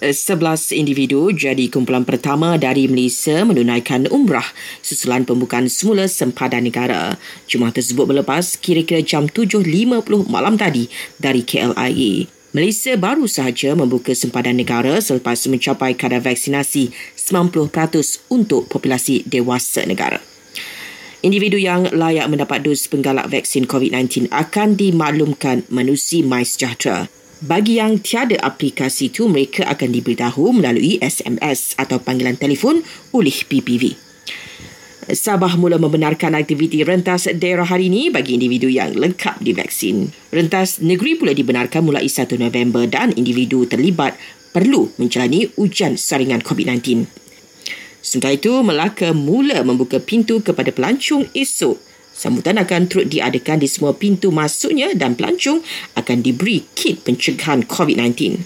11 individu jadi kumpulan pertama dari Malaysia menunaikan umrah susulan pembukaan semula sempadan negara. Jemaah tersebut melepas kira-kira jam 7.50 malam tadi dari KLIA. Malaysia baru sahaja membuka sempadan negara selepas mencapai kadar vaksinasi 90% untuk populasi dewasa negara. Individu yang layak mendapat dos penggalak vaksin COVID-19 akan dimaklumkan menusi MySejahtera. Bagi yang tiada aplikasi itu, mereka akan diberitahu melalui SMS atau panggilan telefon oleh PPV. Sabah mula membenarkan aktiviti rentas daerah hari ini bagi individu yang lengkap divaksin. Rentas negeri pula dibenarkan mulai 1 November dan individu terlibat perlu menjalani ujian saringan COVID-19. Sementara itu, Melaka mula membuka pintu kepada pelancong esok Sambutan akan turut diadakan di semua pintu masuknya dan pelancong akan diberi kit pencegahan COVID-19.